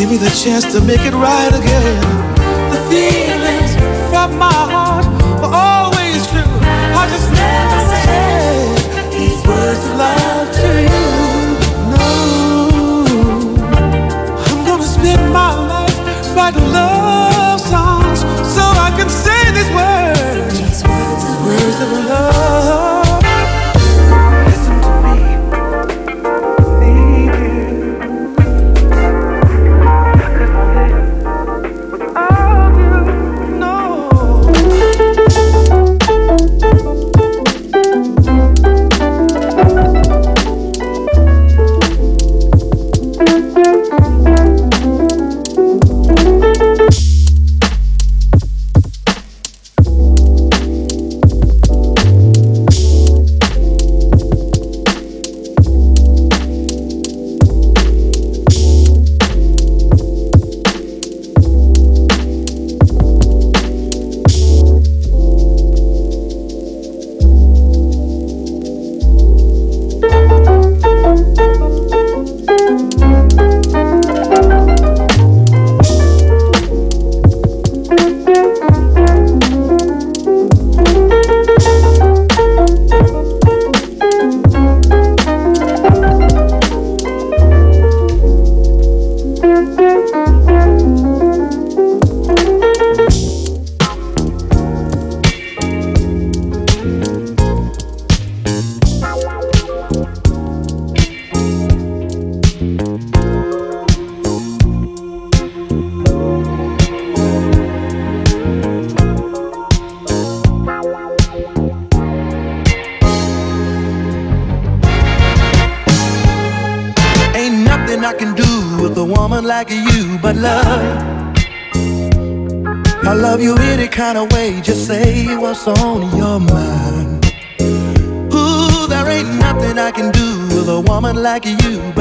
Give me the chance to make it right again. The feelings from my heart were always true. I, just never said these words of love to you. No, I'm gonna spend my life writing love songs so I can say. These words, these words of love.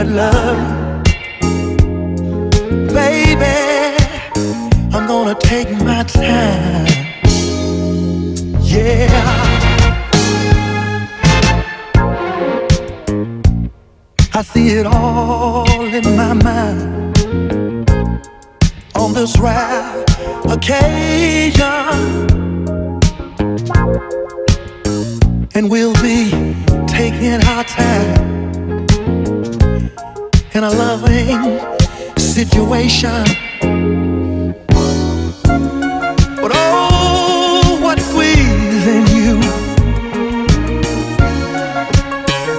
Love. Loving situation. But oh, what squeezing you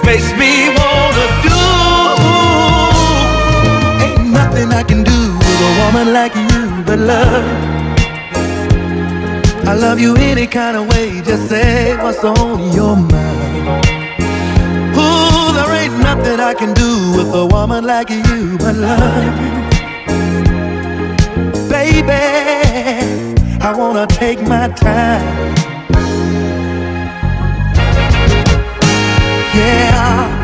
makes me wanna do. Ain't nothing I can do with a woman like you, but love. I love you any kind of way, just say what's on your mind. Nothing I can do with a woman like you, but love. You. Baby, I wanna take my time. Yeah.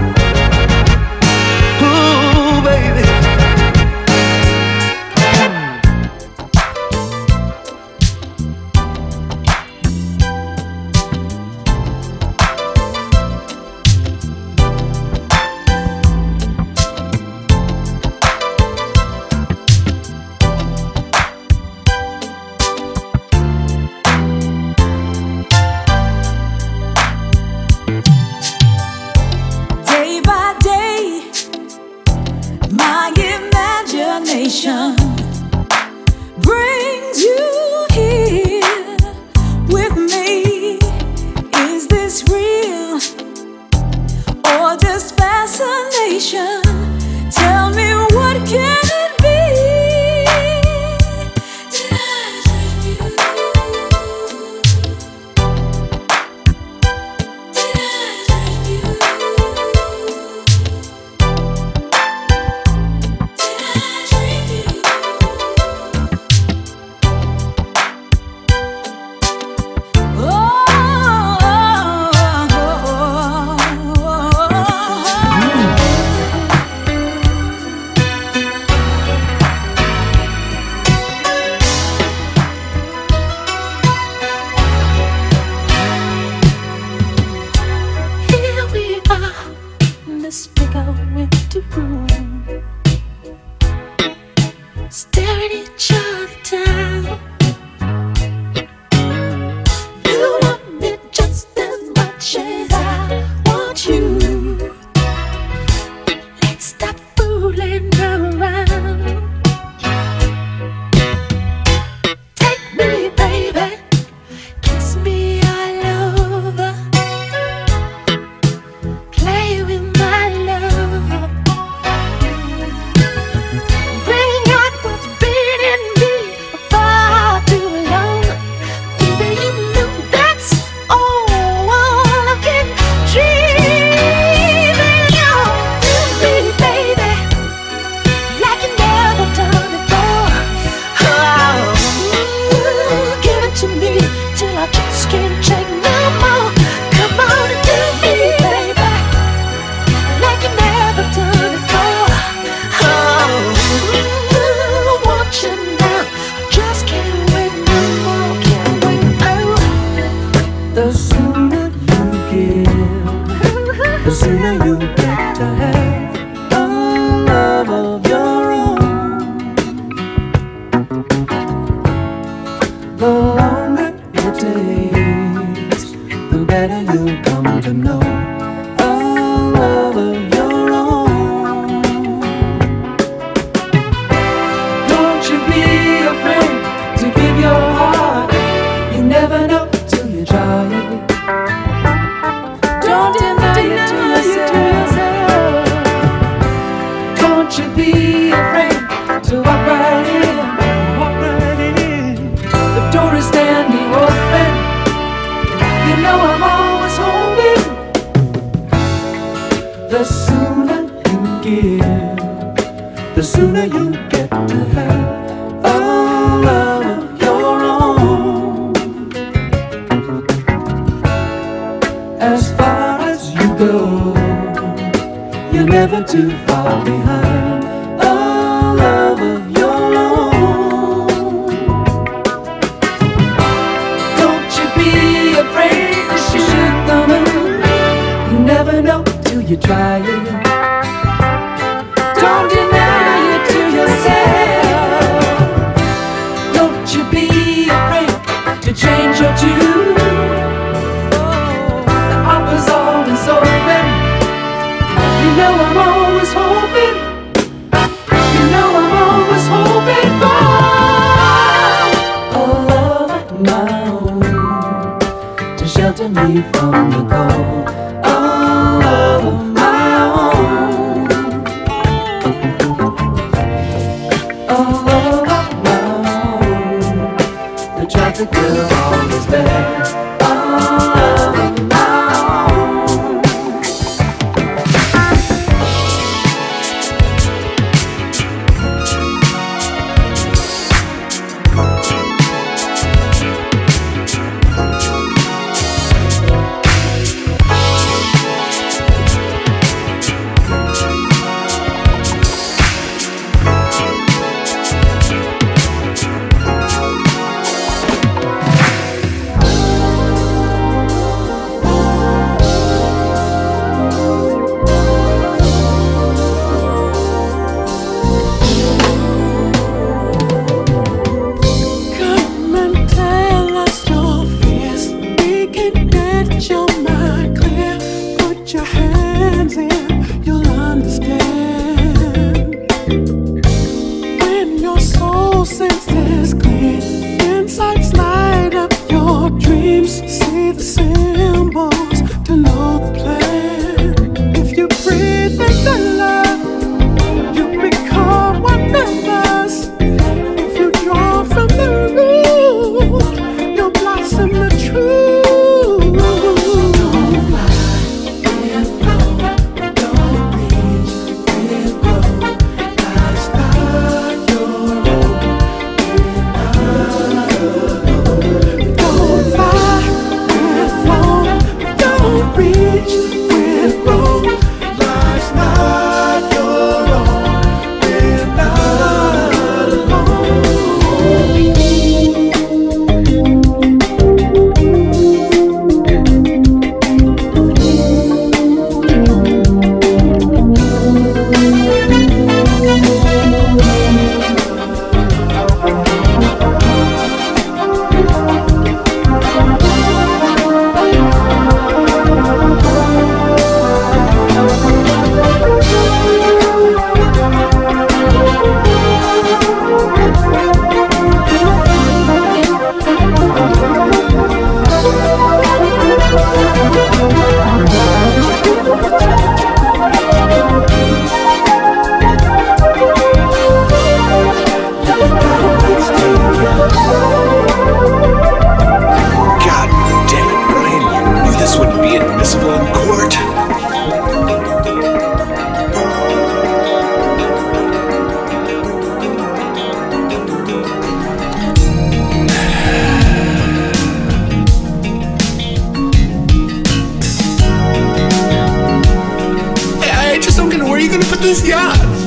enthusiasme.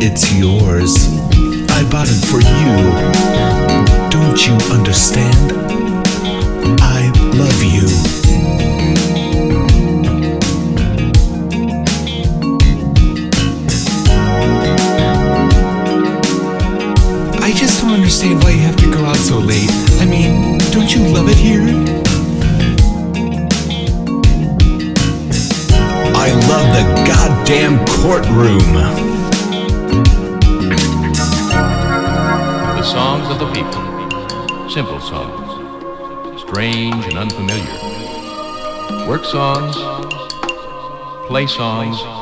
It's yours. I bought it for you. Don't you understand? I love you. I just don't understand why you have to go out so late. I mean, don't you love it here? love the goddamn courtroom. The songs of the people, simple songs, strange and unfamiliar. Work songs, play songs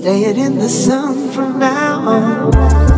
Stay it in the sun from now on.